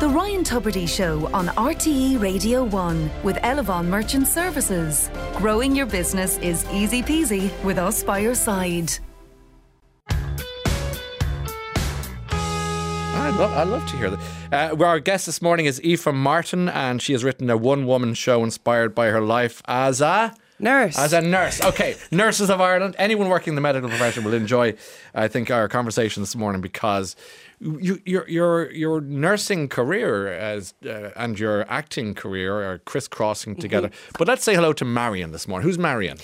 The Ryan Tubridy Show on RTE Radio 1 with Elavon Merchant Services. Growing your business is easy peasy with us by your side. I love, I love to hear that. Uh, well, our guest this morning is Aoife Martyn, and she has written a one woman show inspired by her life as a. Nurse. As a nurse. Okay. Nurses of Ireland. Anyone working in the medical profession will enjoy, I think, our conversation this morning because you, your, your, your nursing career as, uh, and your acting career are crisscrossing together. But let's say hello to Marion this morning. Who's Marion?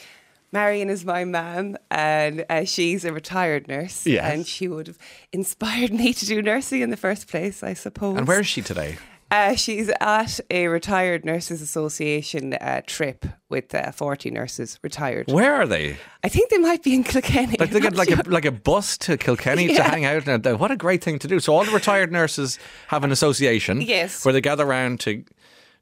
Marion is my mum, and uh, she's a retired nurse. Yes. And she would have inspired me to do nursing in the first place, I suppose. And where is she today? Uh, she's at a retired nurses association uh, trip with uh, 40 nurses retired. Where are they? I think they might be in Kilkenny. Like they get like sure. a like a bus to Kilkenny to hang out. And what a great thing to do! So all the retired nurses have an association, Yes. where they gather around to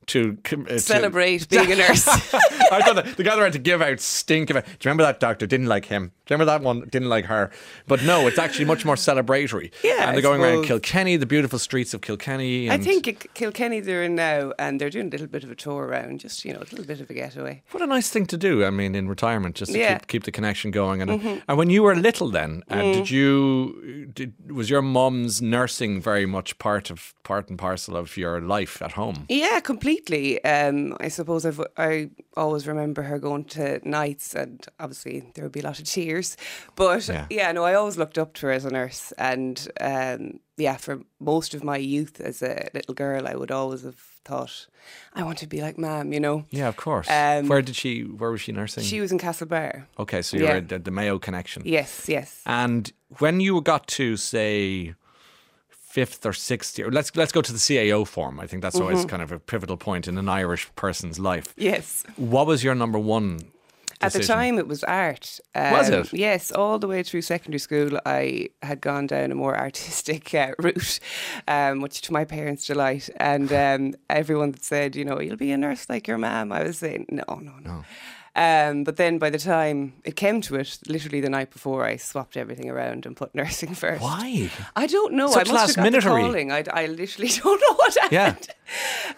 to, com- uh, to celebrate being a nurse. I thought that they gather around to give out stink. Of, do you remember that doctor didn't like him? Do you remember that one didn't like her? But no, it's actually much more celebratory. Yeah, and they're going around. Kilkenny, the beautiful streets of Kilkenny. I think K- Kilkenny they're in now, and they're doing a little bit of a tour around, just you know, a little bit of a getaway. What a nice thing to do. I mean, in retirement, just to Yeah. Mm-hmm. keep, keep the connection going. And and when you were little, then uh, Mm. did you did was your mum's nursing very much part of part and parcel of your life at home? Yeah, completely. Um, I suppose I've, I always remember her going to nights, and obviously there would be a lot of cheers. But Yeah. yeah, no, I always looked up to her as a nurse, and um, yeah, for most of my youth as a little girl, I would always have thought I want to be like Mam. You know, Yeah, of course. Um, where did she? Where was she nursing? she was in Castlebar. okay, so you Yeah. at the Mayo connection. Yes, yes. And when you got to say fifth or sixth year, let's let's go to the CAO form. I think that's Mm-hmm. always kind of a pivotal point in an Irish person's life. Yes. What was your number one? At the time, it was art. Was Um, it? Yes, all the way through secondary school, I had gone down a more artistic uh, route, um, which to my parents' delight. And um, everyone that said, you know, you'll be a nurse like your mum, I was saying, no, no, no. Um, but then by the time it came to it, literally the night before, I swapped everything around and put nursing first. Why? I don't know. Such I must have got the calling. I, I literally don't know what Yeah. happened.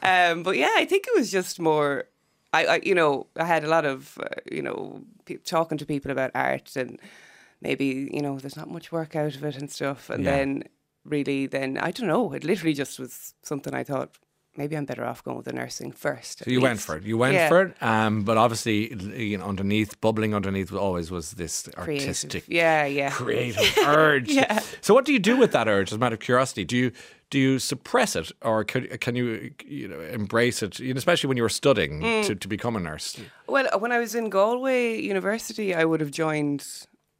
Um, but yeah, I think it was just more. I, I you know, I had a lot of, uh, you know, pe- talking to people about art and maybe you know, there's not much work out of it and stuff. And Yeah. then really, then I don't know. It literally just was something I thought maybe I'm better off going with the nursing first. So you went for it. You went Yeah. for it. Um, but obviously, you know, underneath, bubbling underneath, always was this Creative. artistic, Yeah, yeah. creative urge. Yeah. So what do you do with that urge? As a matter of curiosity, do you do you suppress it, or can, can you you know embrace it? You know, especially when you were studying Mm. to, to become a nurse. Well, when I was in Galway University, I would have joined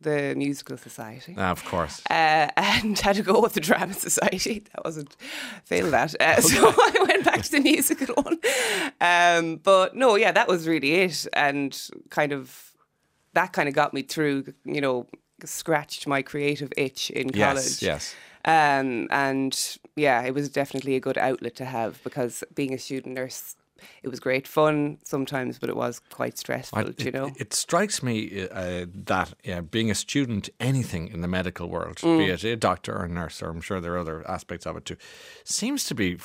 the musical society. Ah, of course. uh, and had to go with the drama society. That wasn't failed that. Uh, So I went back to the musical one. Um, but no, yeah, that was really it, and kind of that kind of got me through. You know, scratched my creative itch in Yes, college. yes. Um, and yeah, it was definitely a good outlet to have because being a student nurse, it was great fun sometimes, but it was quite stressful. I- do you it, know? it strikes me uh, that yeah, being a student, anything in the medical world, Mm. be it a doctor or a nurse, or I'm sure there are other aspects of it too, seems to be.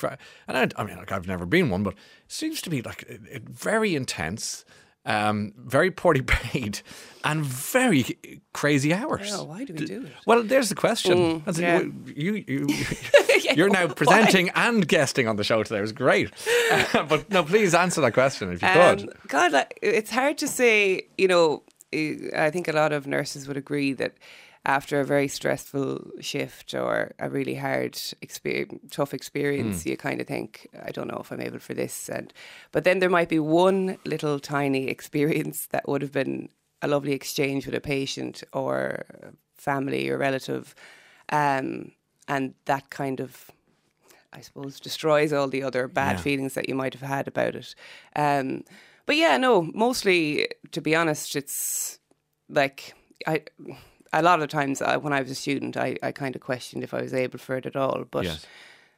And I, I mean, like, I've never been one, but seems to be like it, it- very intense, um, very poorly paid, and very crazy hours. know, why do we do it? Well, there's the question. In, yeah. you, you, you're now presenting and guesting on the show today. It was great. but no, please answer that question if you could. Um, God, it's hard to say. You know, I think a lot of nurses would agree that after a very stressful shift or a really hard, exper- tough experience, you kind of think, I don't know if I'm able for this. And but then there might be one little tiny experience that would have been a lovely exchange with a patient or family or relative, um, and that kind of I suppose, destroys all the other bad Yeah. feelings that you might have had about it. Um, but yeah, no, mostly, to be honest, it's like I. A lot of times, I, when I was a student, I, I kind of questioned if I was able for it at all. But Yes.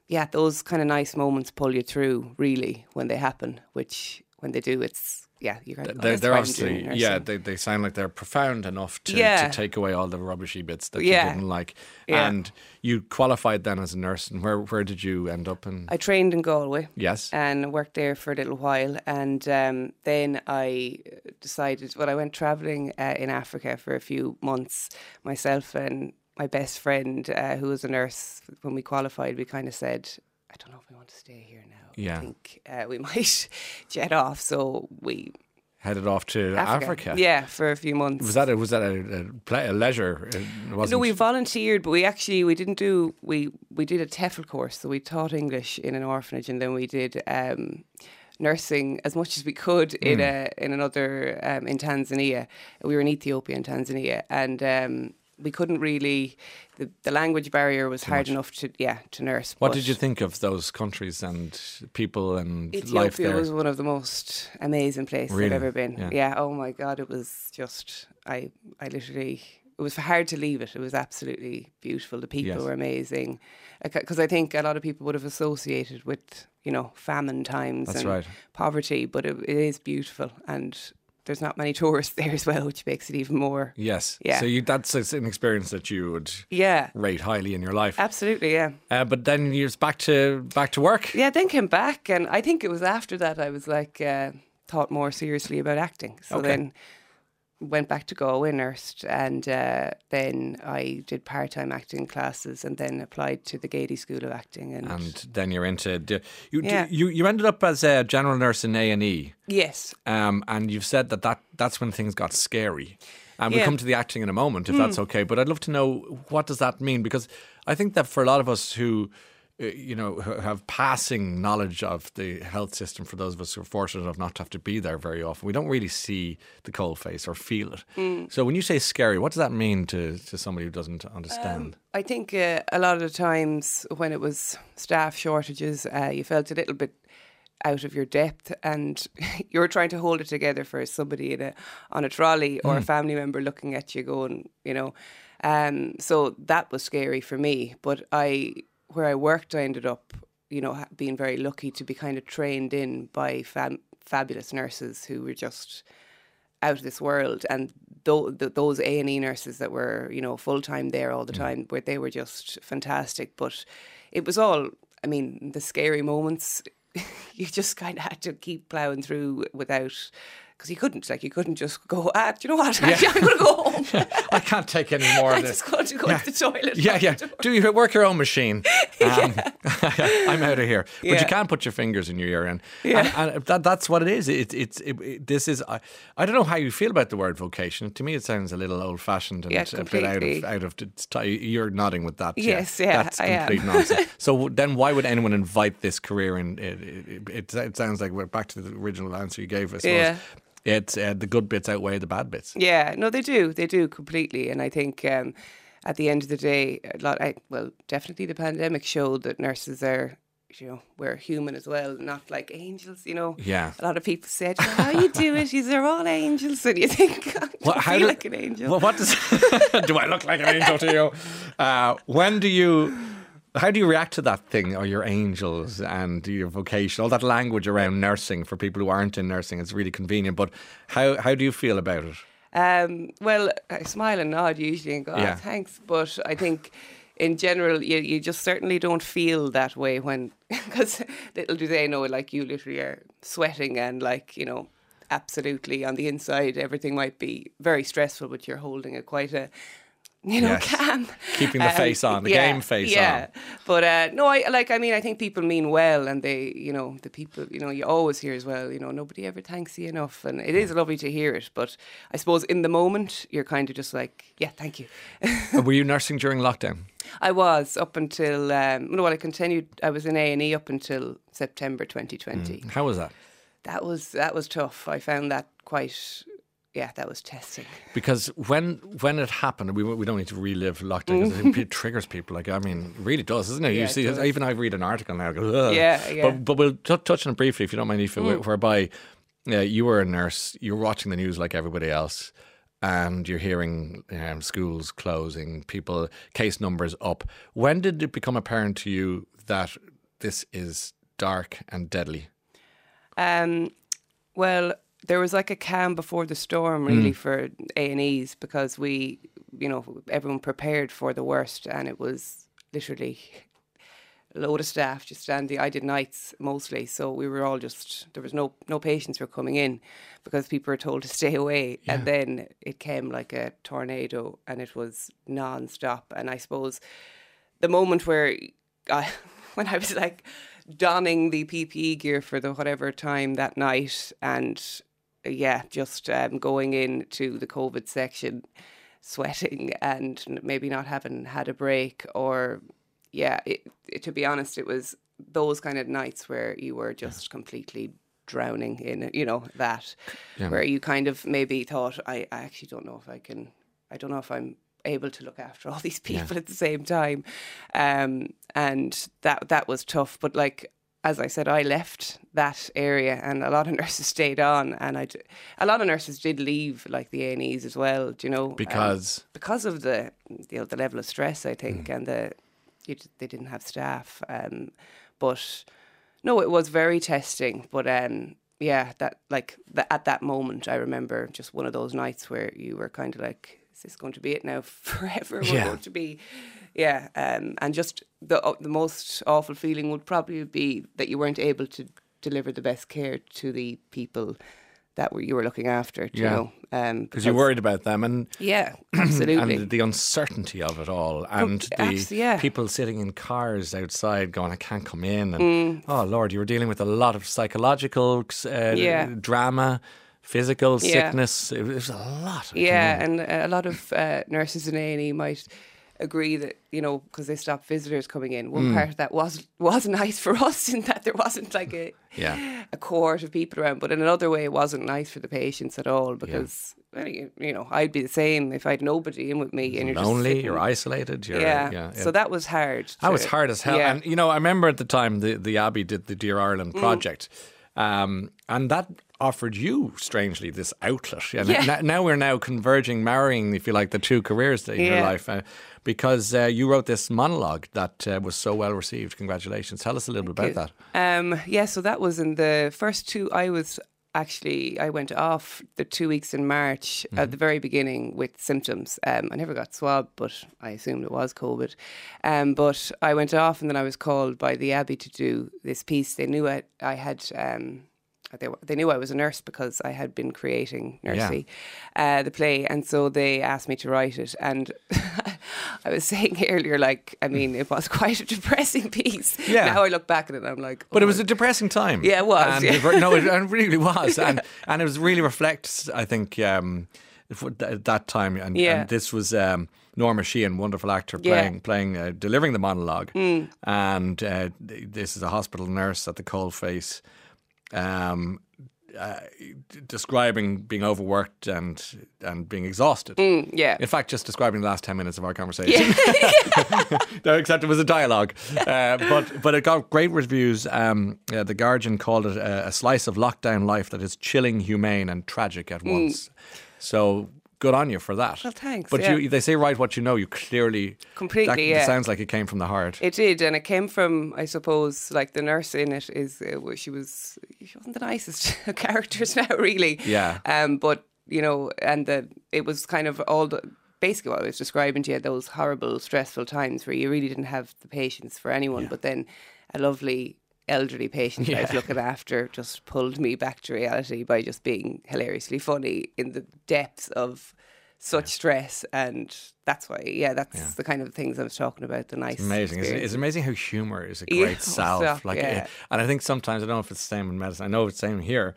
yeah, those kind of nice moments pull you through, really, when they happen. Which, when they do, it's yeah, you of They're, they're obviously, yeah, they, they sound like they're profound enough to, Yeah. to take away all the rubbishy bits that Yeah. you didn't like. Yeah. And you qualified then as a nurse, and where where did you end up? In I trained in Galway. yes, and worked there for a little while. And um, then I decided, well, I went traveling uh, in Africa for a few months myself and my best friend, uh, who was a nurse, when we qualified, we kind of said, I don't know if we want to stay here now. Yeah. I think uh, we might jet off. So we headed off to Africa. Africa. Yeah, for a few months. Was that a, was that a, a, a leisure? It wasn't. No, we volunteered, but we actually we didn't do we we did a TEFL course, so we taught English in an orphanage, and then we did um, nursing as much as we could in a in another um, in Tanzania. We were in Ethiopia and Tanzania, and um, we couldn't really. The, the language barrier was hard enough to yeah to nurse. what did you think of those countries and people and life Ethiopia there? was one of the most amazing places Really? I've ever been. Yeah. Yeah. Oh my god, it was just I I literally it was hard to leave it. It was absolutely beautiful. The people Yes. were amazing. Because I think a lot of people would have associated with you know famine times That's and right. poverty, but it, it is beautiful and. There's not many tourists there as well, which makes it even more. Yes. Yeah. So you, that's an experience that you would Yeah, rate highly in your life. absolutely. Yeah. Uh, but then you're back to back to work. Yeah, then came back, and I think it was after that I was like uh, thought more seriously about acting. So Okay. then went back to Galway, nursed, and uh, then I did part time acting classes, and then applied to the Gaiety School of Acting. And, And then you're into you. Yeah. You you ended up as a general nurse in A and E, yes, um, and you've said that, that that's when things got scary. And we'll Yeah. Come to the acting in a moment, if that's okay. But I'd love to know what does that mean because I think that for a lot of us who, you know, have passing knowledge of the health system, for those of us who are fortunate enough not to have to be there very often, we don't really see the cold face or feel it. Hmm. So when you say scary, what does that mean to, to somebody who doesn't understand? I think uh, a lot of the times when it was staff shortages, uh, you felt a little bit out of your depth and you were trying to hold it together for somebody in a, on a trolley or a family member looking at you going, you know. Um, so that was scary for me. But I, where I worked, I ended up, you know, being very lucky to be kind of trained in by fam- fabulous nurses who were just out of this world. And tho- th- those A&E nurses that were you know full time there all the time where they were just fantastic. But it was all I mean the scary moments you just kind of had to keep plowing through without because you couldn't like you couldn't just go ah do you know what? Actually, I'm going to go home I can't take any more I of this. just got to go Yeah. to the toilet Yeah, yeah. Do you work your own machine? Um, I'm out of here. But you can't put your fingers in your ear, and, Yeah. and, and that, that's what it is. It, it's it, it, this is. I, I don't know how you feel about the word vocation. To me, it sounds a little old fashioned and Yeah, a bit out of out of. You're nodding with that. Yes, yeah, that's I am. nonsense. So then, why would anyone invite this career? in it, it sounds like we're back to the original answer you gave. us. Yeah. It's uh, the good bits outweigh the bad bits. Yeah, no, they do. They do completely. And I think um, at the end of the day, a lot. I, well, definitely the pandemic showed that nurses are, you know, we're human as well, not like angels. You know. Yeah. A lot of people said, "Oh, "How you do it? These are all angels," and you think, "I don't feel do- like an angel." Well, what does do I look like an angel to you? Uh, when do you? How do you react to that thing, or your angels and your vocation, all that language around nursing for people who aren't in nursing? It's really convenient, but how how do you feel about it? Um, well, I smile and nod usually and go, Yeah. oh, thanks. But I think in general, you, you just certainly don't feel that way when, because little do they know, like you literally are sweating and like, you know, absolutely on the inside, everything might be very stressful, but you're holding it quite a, you know, Yes. Keeping the face on, the game face yeah. on. But uh, no, I like. I mean, I think people mean well, and they, you know, the people, you know, you always hear as well. You know, nobody ever thanks you enough, and it is lovely to hear it. But I suppose in the moment, you're kind of just like, yeah, thank you. Uh, Were you nursing during lockdown? I was up until um, no, well, I continued. I was in A and E up until September 2020. How was that? That was that was tough. I found that quite. Yeah, that was testing. Because when when it happened, we we don't need to relive lockdown because it triggers people. Like I mean, really does, isn't it? you Yeah, it see, does. even I read an article now. Go, "Ugh." Yeah, yeah. But but we'll t- touch on it briefly if you don't mind, Aoife, where- whereby uh, you were a nurse, you were watching the news like everybody else. And you're hearing um, schools closing, people case numbers up. When did it become apparent to you that this is dark and deadly? Um, well, there was like a calm before the storm, really, mm. for A and E's because we, you know, everyone prepared for the worst, and it was literally a load of staff just standing. I did nights mostly, so we were all just there was no no patients were coming in because people were told to stay away, and then it came like a tornado, and it was non-stop. And I suppose the moment where I, when I was like donning the PPE gear for the whatever time that night, and yeah, just um, going into the COVID section, sweating and maybe not having had a break, or yeah, it, it, to be honest, it was those kind of nights where you were just completely drowning in you know that where you kind of maybe thought I, I actually don't know if I can I don't know if I'm able to look after all these people at the same time. Um and that that was tough but like as I said I left that area and a lot of nurses stayed on and I a lot of nurses did leave like the A&Es as well do you know um, Because? because of the you know the level of stress I think and the you, they didn't have staff um but no, it was very testing, but um, yeah, that like the, at that moment, I remember just one of those nights where you were kind of like, "Is this going to be it now forever?" We're Yeah. going to be, yeah, um, and just the uh, the most awful feeling would probably be that you weren't able to deliver the best care to the people that were you were looking after. Yeah. You know, um, Because you're worried about them and Yeah, absolutely. and the uncertainty of it all, and the yeah. people sitting in cars outside going, "I can't come in," and Mm. oh Lord, you were dealing with a lot of psychological uh, Yeah. drama, physical sickness. It was a lot. Yeah, and a lot of uh, nurses in A and E might agree that you know because they stopped visitors coming in. One Hmm. part of that was was nice for us in that there wasn't like a Yeah. a cohort of people around, but in another way, it wasn't nice for the patients at all because well, you, know I'd be the same if I'd nobody in with me and you're lonely. You're isolated. You're, yeah. yeah, so that was hard. That was hard as hell. Yeah. And you know, I remember at the time the the Abbey did the Dear Mm. Ireland project, um, and that offered you strangely this outlet. And Yeah. n- now we're now converging, marrying, if you like, the two careers in your life. Uh, because uh, you wrote this monologue that uh, was so well received. Congratulations! Tell us a little bit about that. Um, yeah, so that was in the first two. I was actually I went off the two weeks in March at the very beginning with symptoms. Um, I never got swabbed, but I assumed it was COVID. Um, but I went off, and then I was called by the Abbey to do this piece. They knew I, I had. Um, they, they knew I was a nurse because I had been creating Nursey, uh, the play, and so they asked me to write it. And I was saying earlier, like, I mean, it was quite a depressing piece. Yeah. Now I look back at it, I'm like, But oh it was a depressing time. Yeah, it was, And yeah. it no, it, it really was, and and it was really reflects. I think um, for that time, and, Yeah. and this was um, Norma Sheehan, wonderful actor, Yeah. playing playing uh, delivering the monologue, Hmm. and uh, this is a hospital nurse at the coalface. Um, uh, describing being overworked and and being exhausted. Mm, yeah. In fact, just describing the last ten minutes of our conversation. No, except it was a dialogue. Uh, but but it got great reviews. Um, uh, the Guardian called it a, a slice of lockdown life that is chilling, humane, and tragic at once. So good on you for that. Well, thanks, But yeah. you, they say write what you know. You clearly Completely, That, yeah. sounds like it came from the heart. It did, and it came from, I suppose, like the nurse in it is, uh, she was, she wasn't the nicest of characters now, really. Yeah. Um, but you know, and the it was kind of all the basically what I was describing to you, those horrible, stressful times where you really didn't have the patience for anyone, but then a lovely elderly patient I was looking after just pulled me back to reality by just being hilariously funny in the depths of such stress and that's why yeah that's the kind of things I was talking about the nice amazing. It's, it's amazing how humor is a great oh, salve. like, yeah. eh, and I think sometimes I don't know if it's the same in medicine. I know it's the same here.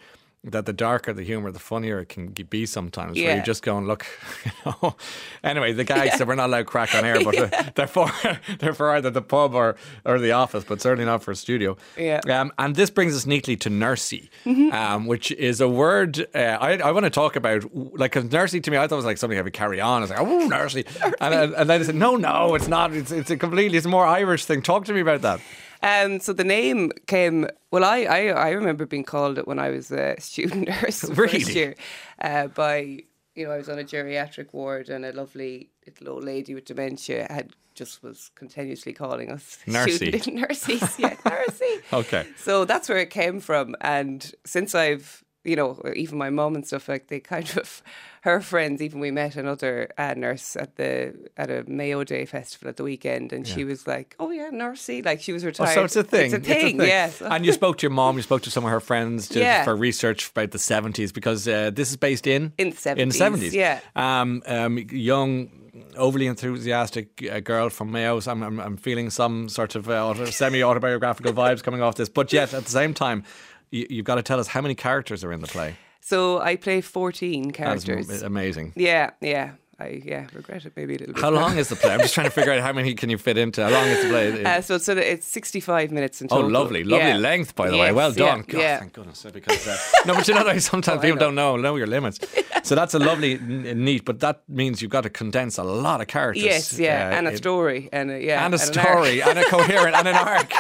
That the darker the humor, the funnier it can be sometimes. Where Yeah. you just go and look, you know. Anyway, the gags that we're not allowed to crack on air, but uh, they're for they're for either the pub or or the office, but certainly not for a studio. Yeah. Um, and this brings us neatly to nursey, Mm-hmm. um, which is a word uh, I, I want to talk about. Like, 'cause nursey to me, I thought it was like something I would carry on. I was like, oh, nursey. And, uh, and then I said, no, no, it's not. It's, it's a completely, it's a more Irish thing. Talk to me about that. Um, so the name came. Well, I, I I remember being called it when I was a student nurse Really? first year uh, by you know I was on a geriatric ward and a lovely little old lady with dementia had just was continuously calling us Nursey. student nurses. Yeah, nursey. Okay. So that's where it came from, and since I've you know, even my mum and stuff like they kind of her friends. Even we met another uh, nurse at the at a Mayo Day festival at the weekend, and she was like, "Oh yeah, nursey," like she was Oh, retired. so it's a thing. It's a thing. Yes. and you spoke to your mom. You spoke to some of her friends to, Yeah. for research about the seventies because uh, this is based in In the In the 70s, yeah. Um, um, young, overly enthusiastic uh, girl from Mayo. So I'm, I'm, I'm feeling some sort of uh, auto, semi-autobiographical vibes coming off this. But yet, at the same time, you've got to tell us how many characters are in the play. So I play fourteen characters. am- amazing. Yeah, yeah. I yeah regret it maybe a little bit. How long is the play? I'm just trying to figure out how many can you fit into. How long is the play? Uh, so so it's sixty-five minutes in total. Oh, lovely, lovely Yeah. length, by the way. Yes, Well yeah, done. God, yeah. thank goodness. Because uh, no, but you know, like, sometimes Oh, people know. don't know know your limits. So that's a lovely, n- neat. But that means you've got to condense a lot of characters. Yes, yeah, uh, and a story, and a, yeah, and a an arc. story, and a coherent, and an arc.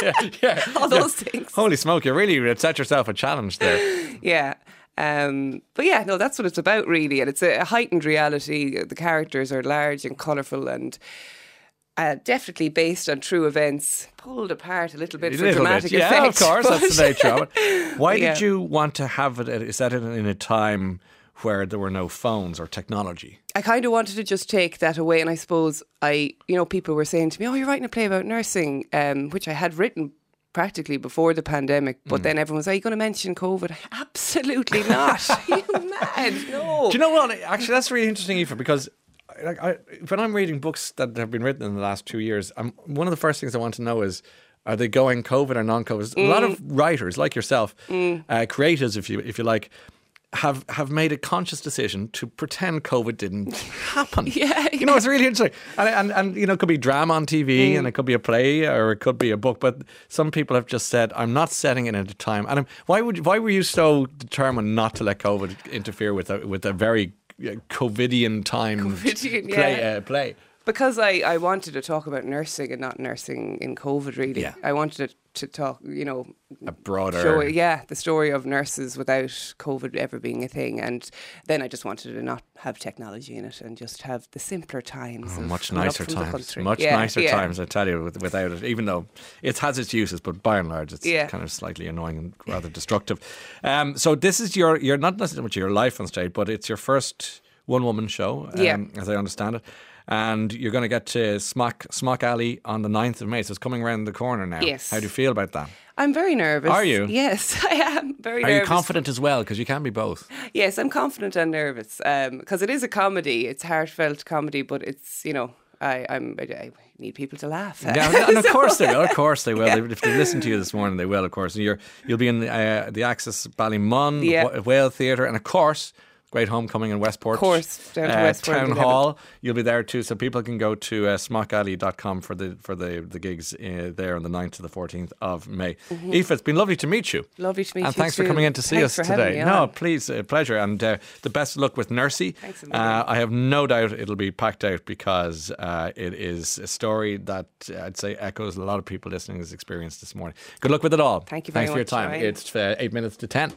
yeah, All those things. Holy smoke! You really set yourself a challenge there. Yeah. Um, but yeah, no, that's what it's about, really. And it's a heightened reality. The characters are large and colourful and uh, definitely based on true events, pulled apart a little bit A for little dramatic bit. effect. Yeah, of course, that's the nature of it. Why Yeah. did you want to have it? Is that in a time where there were no phones or technology? I kind of wanted to just take that away. And I suppose I, you know, people were saying to me, oh, you're writing a play about nursing, um, which I had written practically before the pandemic. Mm. But then everyone was, are you going to mention COVID? Absolutely not. You mad? No. Do you know what? Actually, that's really interesting, Aoife, because like, I, when I'm reading books that have been written in the last two years, I'm, one of the first things I want to know is are they going COVID or non-COVID? A lot of Mm. writers, like yourself, uh, creatives, if you if you like, have have made a conscious decision to pretend COVID didn't happen. Yeah, you know, it's really interesting, and and, and you know, it could be drama on TV, Mm. and it could be a play, or it could be a book. But some people have just said, "I'm not setting it at a time." And I'm, why would why were you so determined not to let COVID interfere with a with a very uh, COVIDian time COVIDian, play? yeah. Uh, play. Because I, I wanted to talk about nursing and not nursing in COVID, really. Yeah. I wanted to talk, you know, A broader. show, yeah, the story of nurses without COVID ever being a thing. And then I just wanted to not have technology in it and just have the simpler times. Oh, much nicer times. Much Yeah, nicer yeah. times, I tell you, with, without it. Even though it has its uses, but by and large, it's Yeah. kind of slightly annoying and rather destructive. Um, so this is your, you're not necessarily your life on stage, but it's your first one woman show, um, Yeah. as I understand it. And you're going to get to Smock, Smock Alley on the 9th of May. So it's coming around the corner now. Yes. How do you feel about that? I'm very nervous. Are you? Yes, I am very Are nervous. you confident as well? Because you can be both. Yes, I'm confident and nervous because it is a comedy. It's heartfelt comedy, but it's you know I I'm I, need people to laugh. Yeah, and of So- course they will. Of course they will. Yeah. If they listen to you this morning, they will. Of course, and you're you'll be in uh, the Axis Ballymun, Yeah. Whale Theatre, and of course. Great homecoming in Westport. Of course, down to uh, Westport Town on the 11th. Hall. You'll be there too, so people can go to uh, smockalley.com for the for the the gigs uh, there on the 9th to the 14th of May. Aoife, it's been lovely to meet you. Lovely to meet and you And thanks for coming in to see Thanks us today. No, on. please, uh, pleasure, and uh, the best of luck with Nursey. Thanks a. Uh, I have no doubt it'll be packed out because uh, it is a story that I'd say echoes a lot of people listening's experience this morning. Good luck with it all. Thank you Thanks very for your time. Ryan. It's uh, eight minutes to ten.